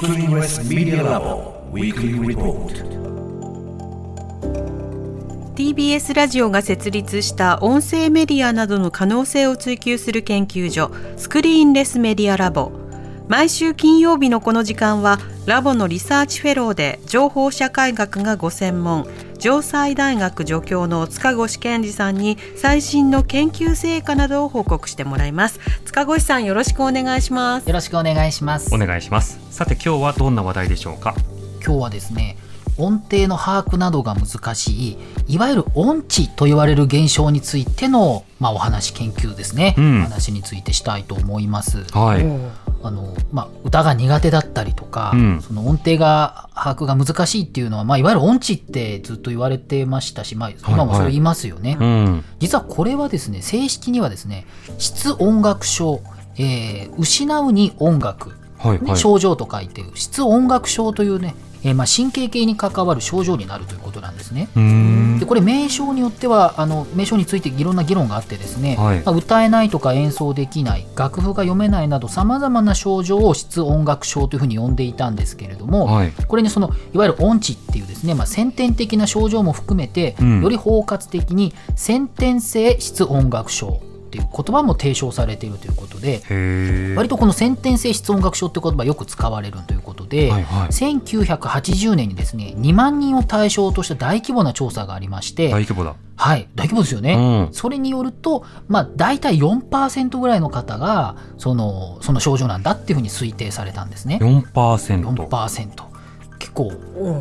Screenless Media Lab Weekly Report. TBS ラジオが設立した音声メディアなどの可能性を追求する研究所スクリーンレスメディアラボ毎週金曜日のこの時間はラボのリサーチフェローで情報社会学がご専門城西大学助教の塚越健司さんに最新の研究成果などを報告してもらいます。塚越さんよろしくお願いします。よろしくお願いします。お願いします。さて今日はどんな話題でしょうか？今日はですね音程の把握などが難しいいわゆる音痴と言われる現象についての、まあ、お話研究ですね、うん。話についてしたいと思います。はいあのまあ、歌が苦手だったりとか、うん。その音程が把握が難しいっていうのは、まあ、いわゆる音痴ってずっと言われてましたし、まあ、今もそれ言いますよね。うん。実はこれはですね正式にはですね質音楽症、えー失うに音楽ねはいはい。症状と書いて質音楽症というね、えーまあ、神経系に関わる症状になるということなんですね。でこれ名称によってはあの名称についていろんな議論があってですね、はい。まあ歌えないとか演奏できない楽譜が読めないなどさまざまな症状を質音楽症というふうに呼んでいたんですけれども、はい。これにそのいわゆる音痴っていうですね、まあ、先天的な症状も含めて、うん。より包括的に先天性質音楽症っていう言葉も提唱されているということで割とこの先天性質音楽症って言葉よく使われるということで、はいはい。1980年にですね2万人を対象とした大規模な調査がありまして、大規模だ。はい、大規模ですよね。うん。それによると、まあ、大体4%ぐらいの方がそのその症状なんだっていうふうに推定されたんですね。4% 4%結構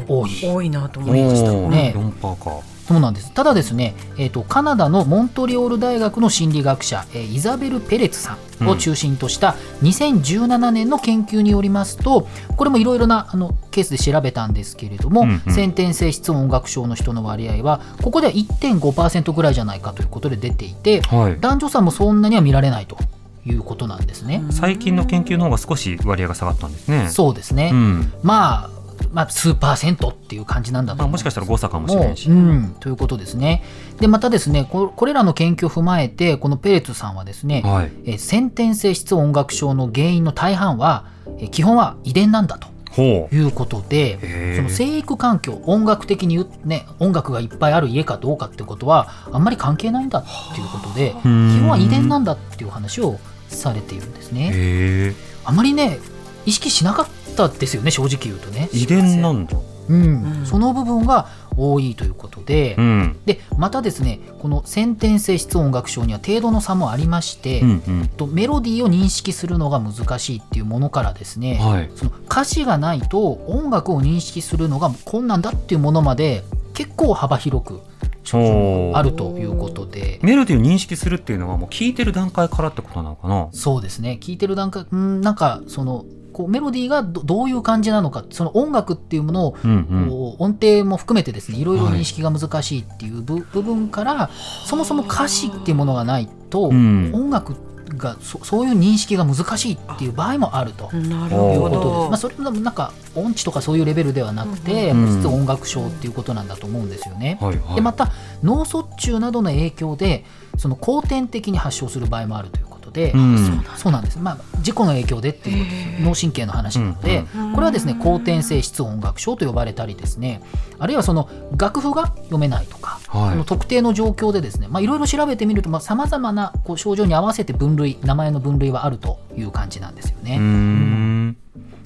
多い。多いなとお思いましたーね4%かそうなんです。ただですね、えー、とカナダのモントリオール大学の心理学者、えーイザベル・ペレツさんを中心とした2017年の研究によりますとこれもいろいろなあのケースで調べたんですけれども、うんうん。先天性質音楽症の人の割合はここでは1.5%ぐらいじゃないかということで出ていてはい。男女差もそんなには見られないということなんですね。最近の研究の方が少し割合が下がったんですね。そうですね、うん。まあまあ、数パーセントっていう感じなんだとまあ、もしかしたら誤差かもしれないし、うん、ということですね。でまたですねここれらの研究を踏まえてこのペレツさんはですね、はい。えー先天性質音楽症の原因の大半は、えー基本は遺伝なんだということでその生育環境音楽的にね音楽がいっぱいある家かどうかってことはあんまり関係ないんだっていうことで基ん。本は遺伝なんだっていう話をされているんですね。あまりね意識しなかったですよね正直言うとね。遺伝なんだ。うん。うん。その部分が多いということで、うん。でまたですねこの先天性質音楽症には程度の差もありまして、うんうん。とメロディーを認識するのが難しいっていうものからですね、はい。その歌詞がないと音楽を認識するのが困難だっていうものまで結構幅広く症状があるということで。メロディーを認識するっていうのはもう聞いてる段階からってことなのかな？そうですね。聞いてる段階うんなんかそのこうメロディーがどどういう感じなのかその音楽っていうものをうんうん。こう音程も含めてですねい。ろいろ認識が難しいっていう部,、部分からそもそも歌詞っていうものがないと、うん。音楽がそそういう認識が難しいっていう場合もあると。なるほいうことです。どまあ、それもなんか音痴とかそういうレベルではなくて、うん。実は音楽症っていうことなんだと思うんですよね。はいはい。でまた脳卒中などの影響でその後天的に発症する場合もあるということで、うん。そうなんです、まあ、事故の影響でっていうことです脳神経の話なので、うん。これはですね後天性質音楽症と呼ばれたりですねあるいはその楽譜が読めないとか、はい。その特定の状況でですねまあいろいろ調べてみるとさまざ、まなこう症状に合わせて分類名前の分類はあるという感じなんですよね。うーん。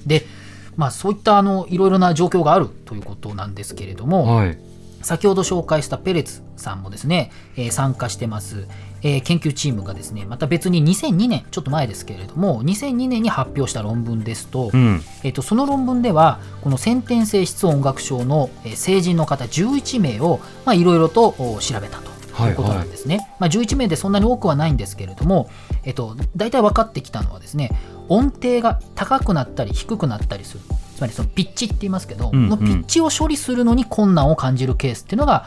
で、まあ、そういったあのいろいろな状況があるということなんですけれども、はい先ほど紹介したペレツさんもですね、えー参加してます、えー研究チームがですねまた別に2002年ちょっと前ですけれども2002年に発表した論文ですと,、うん。えー、とその論文ではこの先天性質音楽症のえー成人の方11名をまあいろいろとお調べたと。はいいうことなんですね、まあ、11名でそんなに多くはないんですけれども、えっと、大体分かってきたのはですね音程が高くなったり低くなったりするつまりそのピッチって言いますけど、うんうん。このピッチを処理するのに困難を感じるケースっていうのが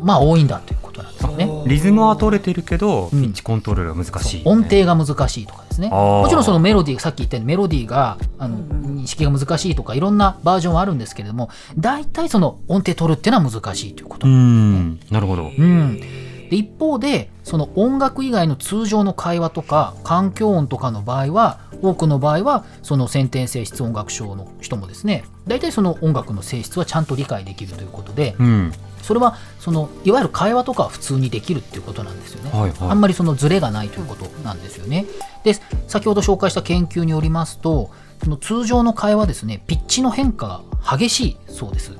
まあ多いんだということなんですよね。リズムは取れてるけど、うん。ピッチコントロールが難しい、音程が難しいとかですね。もちろんそのメロディーさっき言ったようにメロディーがあの認識が難しいとかいろんなバージョンはあるんですけれども大体その音程取るっていうのは難しいということうなんですね。ん。なるほど。うん、で一方でその音楽以外の通常の会話とか環境音とかの場合は多くの場合はその先天性質音楽症の人もですね大体その音楽の性質はちゃんと理解できるということでうんそれはそのいわゆる会話とかは普通にできるっていうことなんですよね。はいはいあんまりそのズレがないということなんですよね。で先ほど紹介した研究によりますとその通常の会話ですねピッチの変化が激しいそうです。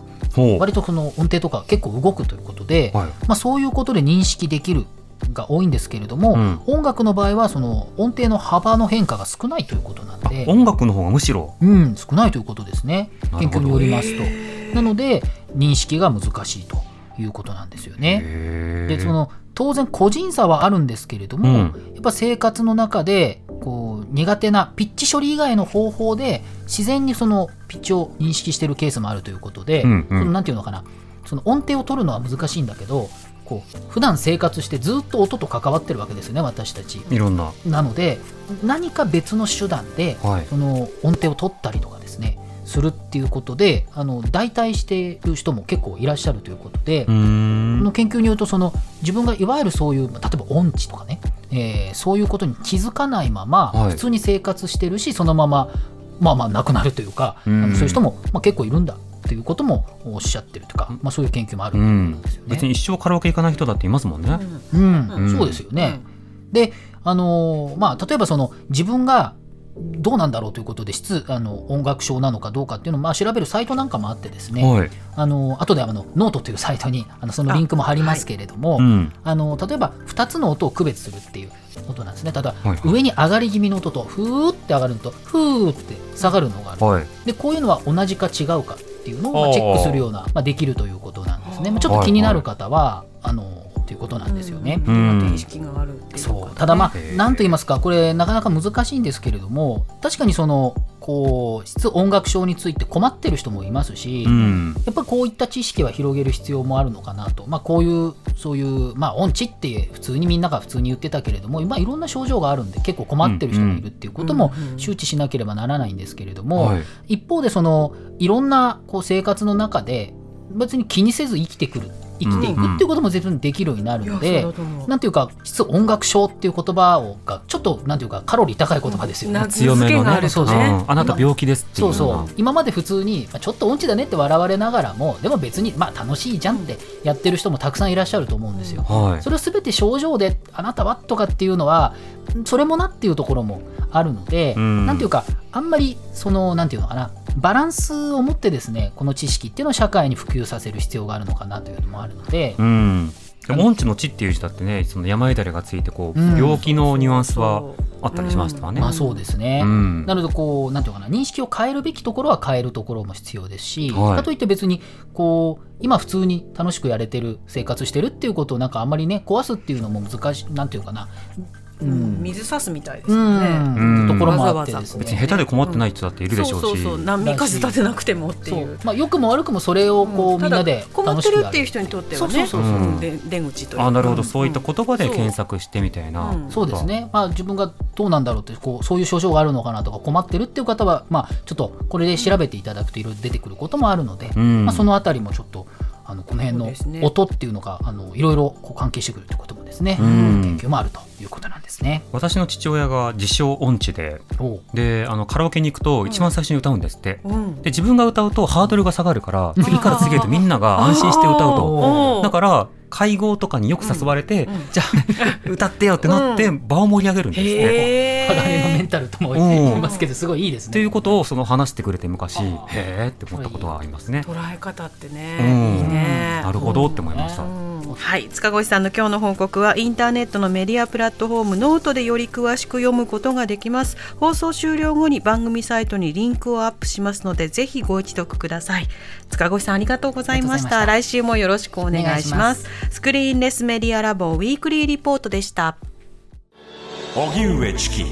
割とその音程とか結構動くということで、はい。まあ、そういうことで認識できるが多いんですけれども、うん。音楽の場合はその音程の幅の変化が少ないということなんで、音楽の方がむしろ。うん、少ないということですね。研究によりますと。なので認識が難しいということなんですよね。でその当然個人差はあるんですけれども、うん。やっぱ生活の中で苦手なピッチ処理以外の方法で自然にそのピッチを認識しているケースもあるということで、うんうん。そのなんていうのかな。その音程を取るのは難しいんだけどこう普段生活してずっと音と関わってるわけですよね私たち。いろんな。なので何か別の手段ではい。その音程を取ったりとかですねするっていうことであの代替している人も結構いらっしゃるということで、この研究によるとその自分がいわゆるそういう例えば音痴とかね、えーそういうことに気づかないままはい。普通に生活してるし、そのまままあまあ亡くなるというか、うん。そういう人も、まあ、結構いるんだということもおっしゃってるとか、まあ、そういう研究もあるうんんですよね。別に一生カラオケ行かない人だっていますもんね。うん。うん。そうですよね。で、あのーまあ、例えばその自分がどうなんだろうということで失あの音楽症なのかどうかっていうのをまあ調べるサイトなんかもあってですね、はい。あの後であのノートというサイトにあのそのリンクも貼りますけれども、うん。あの例えば2つの音を区別するっていう音なんですね。例えば、はいはい。上に上がり気味の音とふーって上がるのとふーって下がるのがある、はい。でこういうのは同じか違うかっていうのをまあチェックするような、まあ、できるということなんですね、まあ、ちょっと気になる方は、あのということなんですよね。そか。う。ただまあ何と言いますかこれなかなか難しいんですけれども確かにそのこう質音楽症について困ってる人もいますし、うん。やっぱりこういった知識は広げる必要もあるのかなと、まあ、こういうそういう、まあ、音痴って普通にみんなが普通に言ってたけれども、まあ、いろんな症状があるんで結構困ってる人がいるっていうことも周知しなければならないんですけれども、はい。一方でそのいろんなこう生活の中で別に気にせず生きてくる生きていくっていうことも全然できるようになるので。なんていうか実は音楽症っていう言葉をがちょっとなんていうかカロリー高い言葉ですよね。な強めのね。名付けがあるとねうんあなた病気ですっていうそう。そう今まで普通にまあちょっと音痴だねって笑われながらもでも別にまあ楽しいじゃんってやってる人もたくさんいらっしゃると思うんですよ。はい。それを全て症状であなたはとかっていうのはそれもなっていうところもあるので、うんなんていうかあんまりそのなんていうのかなバランスを持ってですねこの知識っていうのを社会に普及させる必要があるのかなというのもあるので、うん。でも音痴の知っていう字だってね、その病だれがついてこう、うん病気のニュアンスはあったりしましたわね。まあそうですね。うんなのでこうなんていうのかな認識を変えるべきところは変えるところも必要ですし、はいかといって別にこう今普通に楽しくやれてる生活してるっていうことをなんかあんまりね壊すっていうのも難しいなんていうかな、うん水差すみたいですうよね。ところもあってですね。別に下手で困ってない人だっているでしょうし。そうそう立てなくてもってそいう。う。まあ良くも悪くもそれをこう、みんなで困ってるっていう人にとってはね、そうそうそうそう。うん。で出口というか。あなるほど、そういったこ言葉で検索してみたいな、う。ん。そうですね、まあ、自分がどうなんだろうってこうそういう症状があるのかなとか困ってるっていう方は、まあ、ちょっとこれで調べていただくといろいろ出てくることもあるので、うん。まあ、そのあたりもちょっとあのこの辺の音っていうのがあのいろいろこう関係してくるということもですね、うん。研究もあるということなんですね。私の父親が自称音痴でであのカラオケに行くと一番最初に歌うんですって、うん。で自分が歌うとハードルが下がるから次から次へとみんなが安心して歌うと。だから会合とかによく誘われて、うん。うん。じゃあ 歌ってよってなって場を盛り上げるんですね。へ我々のメンえ。タルともうん言いますけどすごいいいですね。っていうことをその話してくれて昔。へえって思ったことはありますね。捉え方ってね、うん。いいね。なるほどって思いました。うんはい。塚越さんの今日の報告はインターネットのメディアプラットフォームノートでより詳しく読むことができます。放送終了後に番組サイトにリンクをアップしますのでぜひご一読ください。塚越さんありがとうございました。ありがとうございました。来週もよろしくお願いします。スクリーンレスメディアラボウィークリーリポートでした。荻上チキ